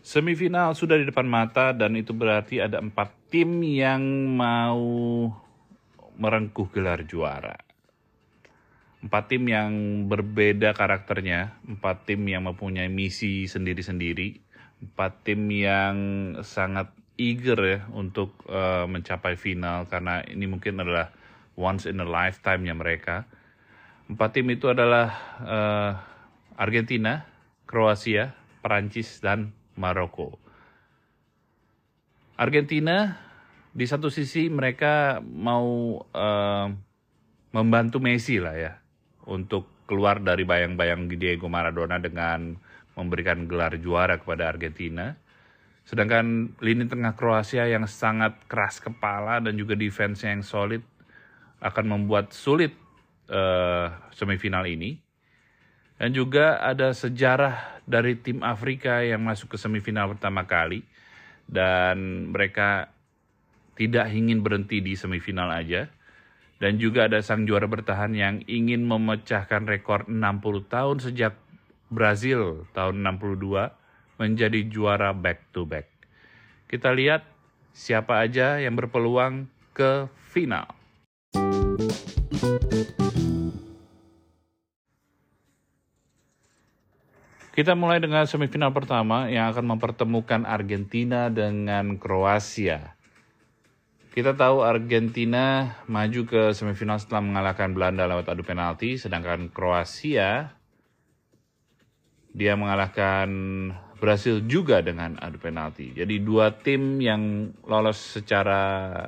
Semifinal sudah di depan mata dan itu berarti ada empat tim yang mau merengkuh gelar juara. Empat tim yang berbeda karakternya, empat tim yang mempunyai misi sendiri-sendiri, empat tim yang sangat eager ya untuk uh, mencapai final karena ini mungkin adalah once in a lifetime-nya mereka. Empat tim itu adalah uh, Argentina, Kroasia, Perancis, dan Maroko. Argentina di satu sisi mereka mau uh, membantu Messi lah ya untuk keluar dari bayang-bayang Diego Maradona dengan memberikan gelar juara kepada Argentina. Sedangkan lini tengah Kroasia yang sangat keras kepala dan juga defense yang solid akan membuat sulit uh, semifinal ini. Dan juga ada sejarah dari tim Afrika yang masuk ke semifinal pertama kali. Dan mereka tidak ingin berhenti di semifinal aja. Dan juga ada sang juara bertahan yang ingin memecahkan rekor 60 tahun sejak Brazil tahun 62 menjadi juara back to back. Kita lihat siapa aja yang berpeluang ke final. Kita mulai dengan semifinal pertama yang akan mempertemukan Argentina dengan Kroasia. Kita tahu Argentina maju ke semifinal setelah mengalahkan Belanda lewat adu penalti, sedangkan Kroasia dia mengalahkan Brasil juga dengan adu penalti. Jadi dua tim yang lolos secara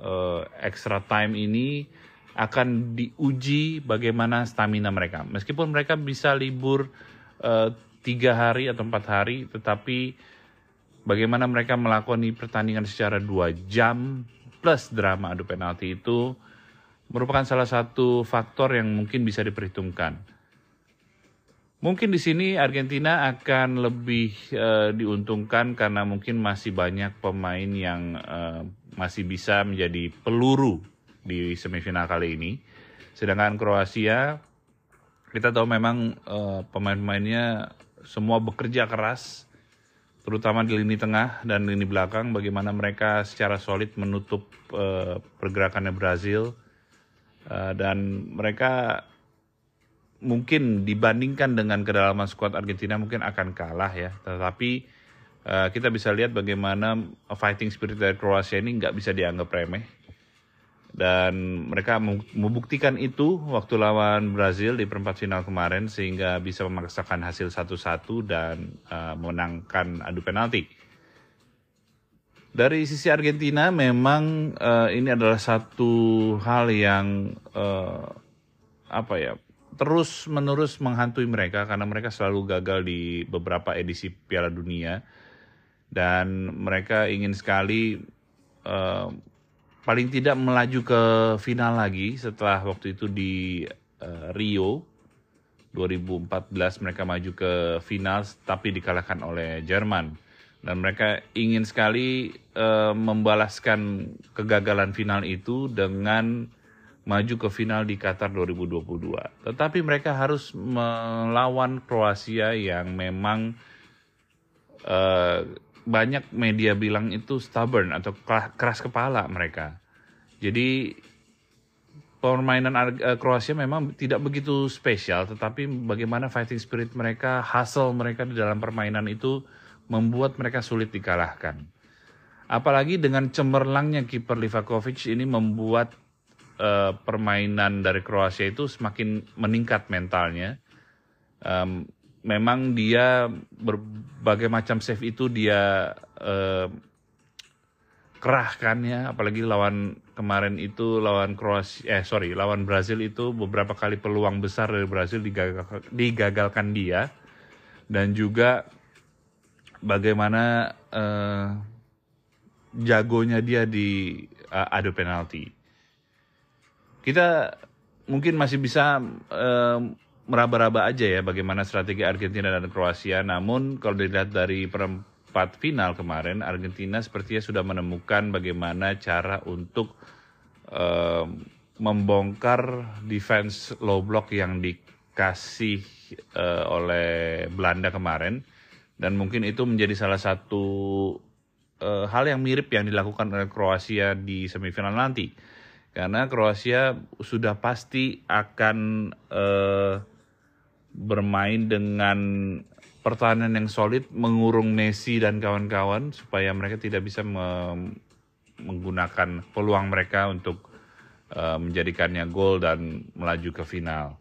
uh, extra time ini akan diuji bagaimana stamina mereka. Meskipun mereka bisa libur uh, tiga hari atau empat hari, tetapi bagaimana mereka melakukan pertandingan secara dua jam plus drama adu penalti itu merupakan salah satu faktor yang mungkin bisa diperhitungkan. Mungkin di sini Argentina akan lebih uh, diuntungkan karena mungkin masih banyak pemain yang uh, masih bisa menjadi peluru di semifinal kali ini. Sedangkan Kroasia kita tahu memang uh, pemain-pemainnya semua bekerja keras, terutama di lini tengah dan lini belakang, bagaimana mereka secara solid menutup uh, pergerakannya Brazil. Uh, dan mereka mungkin dibandingkan dengan kedalaman skuad Argentina mungkin akan kalah ya, tetapi uh, kita bisa lihat bagaimana fighting spirit dari Kroasia ini nggak bisa dianggap remeh dan mereka membuktikan itu waktu lawan Brazil di perempat final kemarin sehingga bisa memaksakan hasil satu-satu dan uh, menangkan adu penalti. Dari sisi Argentina memang uh, ini adalah satu hal yang uh, apa ya terus menerus menghantui mereka karena mereka selalu gagal di beberapa edisi Piala Dunia dan mereka ingin sekali uh, paling tidak melaju ke final lagi setelah waktu itu di uh, Rio 2014 mereka maju ke final tapi dikalahkan oleh Jerman dan mereka ingin sekali uh, membalaskan kegagalan final itu dengan maju ke final di Qatar 2022. Tetapi mereka harus melawan Kroasia yang memang uh, banyak media bilang itu stubborn atau keras kepala mereka. Jadi permainan eh, Kroasia memang tidak begitu spesial, tetapi bagaimana fighting spirit mereka, hustle mereka di dalam permainan itu membuat mereka sulit dikalahkan. Apalagi dengan cemerlangnya kiper Livakovic ini membuat uh, permainan dari Kroasia itu semakin meningkat mentalnya. Um, memang dia berbagai macam save itu dia uh, kerahkan ya apalagi lawan kemarin itu lawan Kroasia eh sorry lawan Brazil itu beberapa kali peluang besar dari Brazil digagal, digagalkan dia dan juga bagaimana uh, jagonya dia di uh, adu penalti kita mungkin masih bisa uh, meraba-raba aja ya bagaimana strategi Argentina dan Kroasia. Namun kalau dilihat dari perempat final kemarin, Argentina sepertinya sudah menemukan bagaimana cara untuk uh, membongkar defense low block yang dikasih uh, oleh Belanda kemarin. Dan mungkin itu menjadi salah satu uh, hal yang mirip yang dilakukan oleh Kroasia di semifinal nanti. Karena Kroasia sudah pasti akan uh, bermain dengan pertahanan yang solid, mengurung Messi dan kawan-kawan supaya mereka tidak bisa me menggunakan peluang mereka untuk uh, menjadikannya gol dan melaju ke final.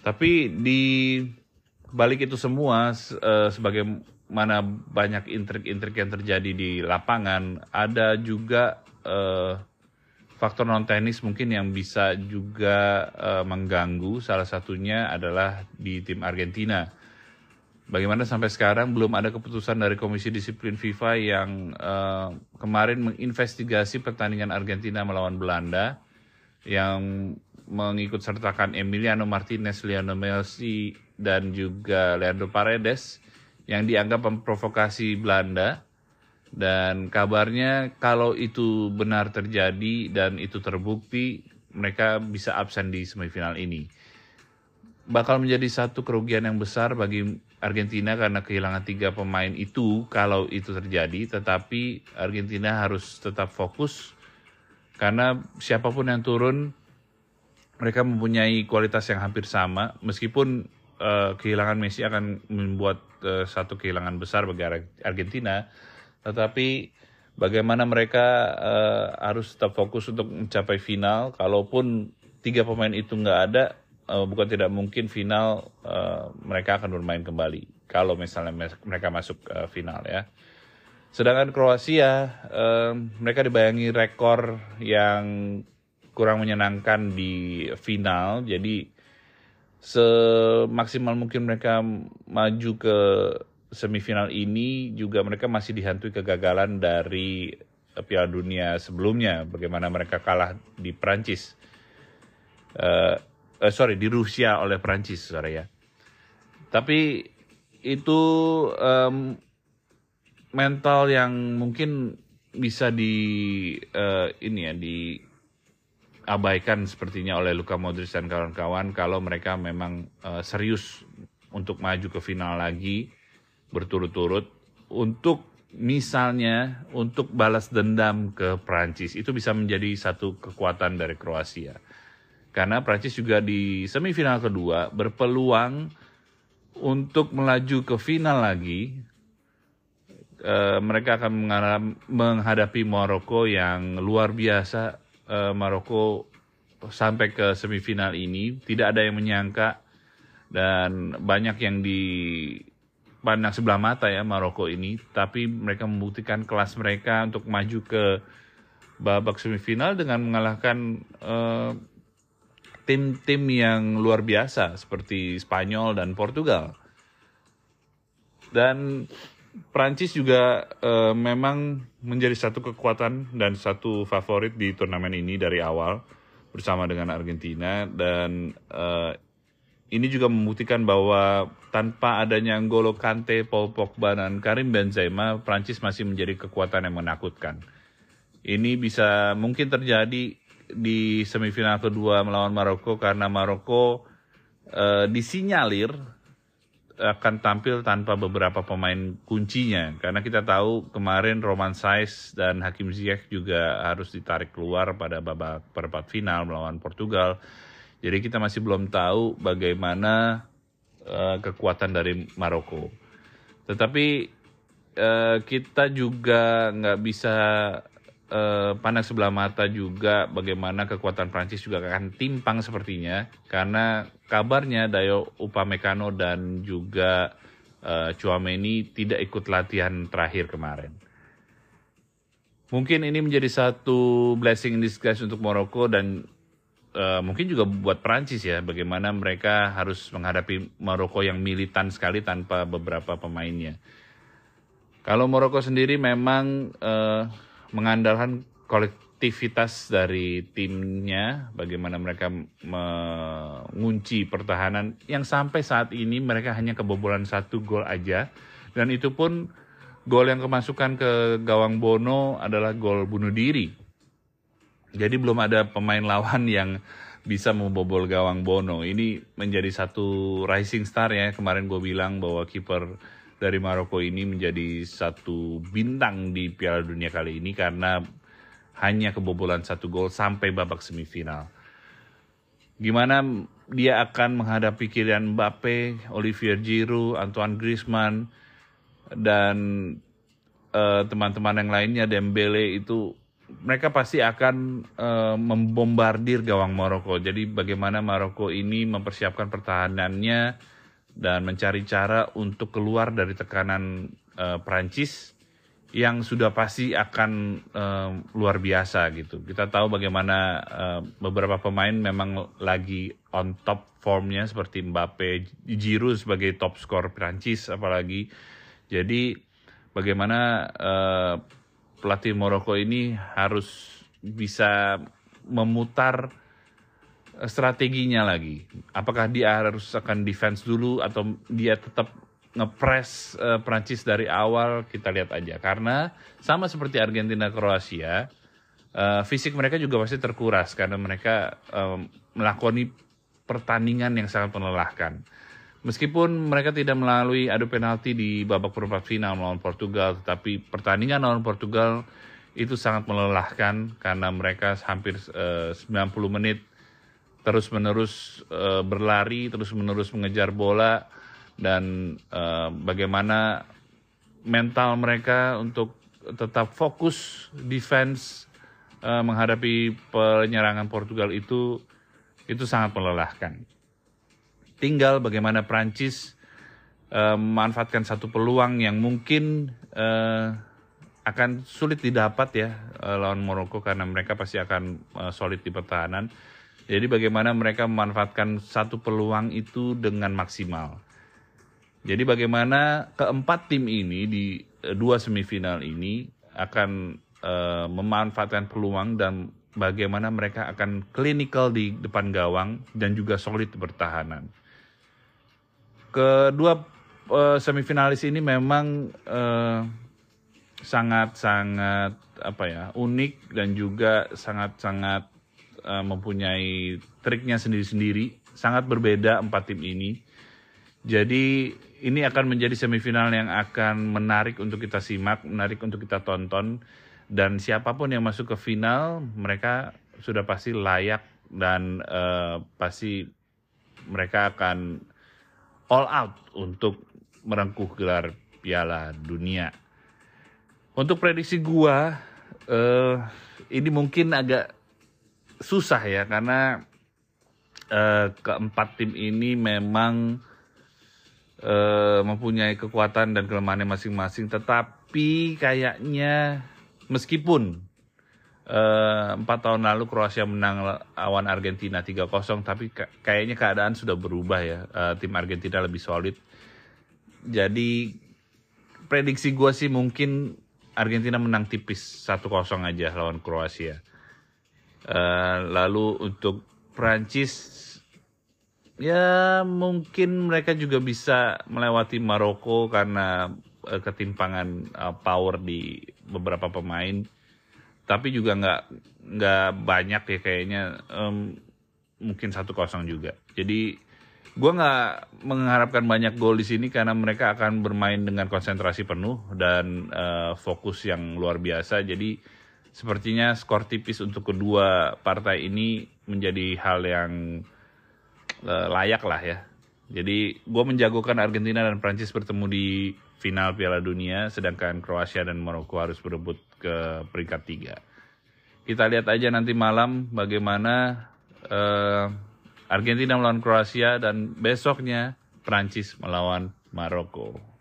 Tapi di balik itu semua, uh, sebagaimana banyak intrik-intrik yang terjadi di lapangan, ada juga uh, faktor non teknis mungkin yang bisa juga uh, mengganggu. Salah satunya adalah di tim Argentina Bagaimana sampai sekarang belum ada keputusan dari Komisi Disiplin FIFA yang uh, kemarin menginvestigasi pertandingan Argentina melawan Belanda yang mengikut sertakan Emiliano Martinez, Lionel Messi, dan juga Leandro Paredes yang dianggap memprovokasi Belanda. Dan kabarnya kalau itu benar terjadi dan itu terbukti, mereka bisa absen di semifinal ini. Bakal menjadi satu kerugian yang besar bagi Argentina karena kehilangan tiga pemain itu kalau itu terjadi, tetapi Argentina harus tetap fokus karena siapa pun yang turun mereka mempunyai kualitas yang hampir sama. Meskipun uh, kehilangan Messi akan membuat uh, satu kehilangan besar bagi Argentina, tetapi bagaimana mereka uh, harus tetap fokus untuk mencapai final. Kalaupun tiga pemain itu nggak ada uh, bukan tidak mungkin final uh, mereka akan bermain kembali kalau misalnya mereka masuk uh, final ya. Sedangkan Kroasia uh, mereka dibayangi rekor yang kurang menyenangkan di final. Jadi semaksimal mungkin mereka maju ke semifinal ini juga mereka masih dihantui kegagalan dari Piala Dunia sebelumnya. Bagaimana mereka kalah di Prancis. Uh, sorry di Rusia oleh Prancis sorry ya tapi itu um, mental yang mungkin bisa di uh, ini ya di abaikan sepertinya oleh Luka Modric dan kawan-kawan kalau mereka memang uh, serius untuk maju ke final lagi berturut-turut untuk misalnya untuk balas dendam ke Prancis itu bisa menjadi satu kekuatan dari Kroasia. Karena Prancis juga di semifinal kedua berpeluang untuk melaju ke final lagi. Uh, mereka akan menghadapi Maroko yang luar biasa. Uh, Maroko sampai ke semifinal ini tidak ada yang menyangka dan banyak yang dipandang sebelah mata ya Maroko ini. Tapi mereka membuktikan kelas mereka untuk maju ke babak semifinal dengan mengalahkan uh, tim-tim yang luar biasa seperti Spanyol dan Portugal. Dan Prancis juga uh, memang menjadi satu kekuatan dan satu favorit di turnamen ini dari awal bersama dengan Argentina dan uh, ini juga membuktikan bahwa tanpa adanya N'Golo Kante, Paul Pogba dan Karim Benzema, Prancis masih menjadi kekuatan yang menakutkan. Ini bisa mungkin terjadi di semifinal kedua melawan Maroko karena Maroko uh, disinyalir akan tampil tanpa beberapa pemain kuncinya karena kita tahu kemarin Roman Saiz dan Hakim Ziyech juga harus ditarik keluar pada babak perempat final melawan Portugal. Jadi kita masih belum tahu bagaimana uh, kekuatan dari Maroko. Tetapi uh, kita juga nggak bisa eh, pandang sebelah mata juga bagaimana kekuatan Prancis juga akan timpang sepertinya karena kabarnya Dayo Upamecano dan juga eh, Chouameni tidak ikut latihan terakhir kemarin. Mungkin ini menjadi satu blessing in disguise untuk Maroko dan uh, mungkin juga buat Prancis ya bagaimana mereka harus menghadapi Maroko yang militan sekali tanpa beberapa pemainnya. Kalau Maroko sendiri memang uh, mengandalkan kolektivitas dari timnya, bagaimana mereka mengunci pertahanan yang sampai saat ini mereka hanya kebobolan satu gol aja dan itu pun gol yang kemasukan ke gawang Bono adalah gol bunuh diri. Jadi belum ada pemain lawan yang bisa membobol gawang Bono. Ini menjadi satu rising star ya. Kemarin gue bilang bahwa kiper dari Maroko ini menjadi satu bintang di Piala Dunia kali ini karena hanya kebobolan satu gol sampai babak semifinal. Gimana dia akan menghadapi Kylian Mbappe, Olivier Giroud, Antoine Griezmann, dan eh, teman-teman uh, yang lainnya Dembele itu mereka pasti akan uh, membombardir gawang Maroko. Jadi bagaimana Maroko ini mempersiapkan pertahanannya dan mencari cara untuk keluar dari tekanan uh, Prancis yang sudah pasti akan uh, luar biasa gitu. Kita tahu bagaimana uh, beberapa pemain memang lagi on top formnya seperti Mbappe, Giroud sebagai top skor Prancis apalagi. Jadi bagaimana uh, pelatih Maroko ini harus bisa memutar strateginya lagi. Apakah dia harus akan defense dulu atau dia tetap ngepres uh, Prancis dari awal kita lihat aja karena sama seperti Argentina Kroasia uh, fisik mereka juga pasti terkuras karena mereka um, melakoni pertandingan yang sangat melelahkan. Meskipun mereka tidak melalui adu penalti di babak perempat final melawan Portugal, tetapi pertandingan melawan Portugal itu sangat melelahkan karena mereka hampir eh, uh, 90 menit terus-menerus uh, berlari, terus-menerus mengejar bola dan uh, bagaimana mental mereka untuk tetap fokus defense uh, menghadapi penyerangan Portugal itu itu sangat melelahkan. Tinggal bagaimana Prancis uh, memanfaatkan satu peluang yang mungkin uh, akan sulit didapat ya uh, lawan Maroko karena mereka pasti akan uh, solid di pertahanan. Jadi bagaimana mereka memanfaatkan satu peluang itu dengan maksimal. Jadi bagaimana keempat tim ini di uh, dua semifinal ini akan uh, memanfaatkan peluang dan bagaimana mereka akan klinikal di depan gawang dan juga solid di pertahanan kedua uh, semifinalis ini memang uh, sangat sangat apa ya unik dan juga sangat sangat uh, mempunyai triknya sendiri-sendiri. Sangat berbeda empat tim ini. Jadi ini akan menjadi semifinal yang akan menarik untuk kita simak menarik untuk kita tonton. Dan siapa pun yang masuk ke final mereka sudah pasti layak dan uh, pasti mereka akan all out untuk merengkuh gelar Piala Dunia. Untuk prediksi gua uh, ini mungkin agak susah ya karena uh, keempat tim ini memang uh, mempunyai kekuatan dan kelemahannya masing-masing. Tetapi kayaknya meskipun Eh, empat tahun lalu Kroasia menang lawan Argentina 3-0 tapi kayaknya keadaan sudah berubah ya tim Argentina lebih solid. Jadi prediksi gue sih mungkin Argentina menang tipis 1-0 aja lawan Kroasia uh, lalu untuk Prancis ya mungkin mereka juga bisa melewati Maroko karena uh, ketimpangan uh, power di beberapa pemain. Tapi juga nggak nggak banyak ya kayaknya. Um, mungkin satu kosong juga. Jadi gue nggak mengharapkan banyak gol di sini karena mereka akan bermain dengan konsentrasi penuh dan uh, fokus yang luar biasa. Jadi sepertinya skor tipis untuk kedua partai ini menjadi hal yang uh, layak lah ya jadi gue menjagokan Argentina dan Prancis bertemu di final Piala Dunia, sedangkan Kroasia dan Maroko harus berebut ke peringkat tiga. Kita lihat aja nanti malam bagaimana uh, Argentina melawan Kroasia dan besoknya Prancis melawan Maroko.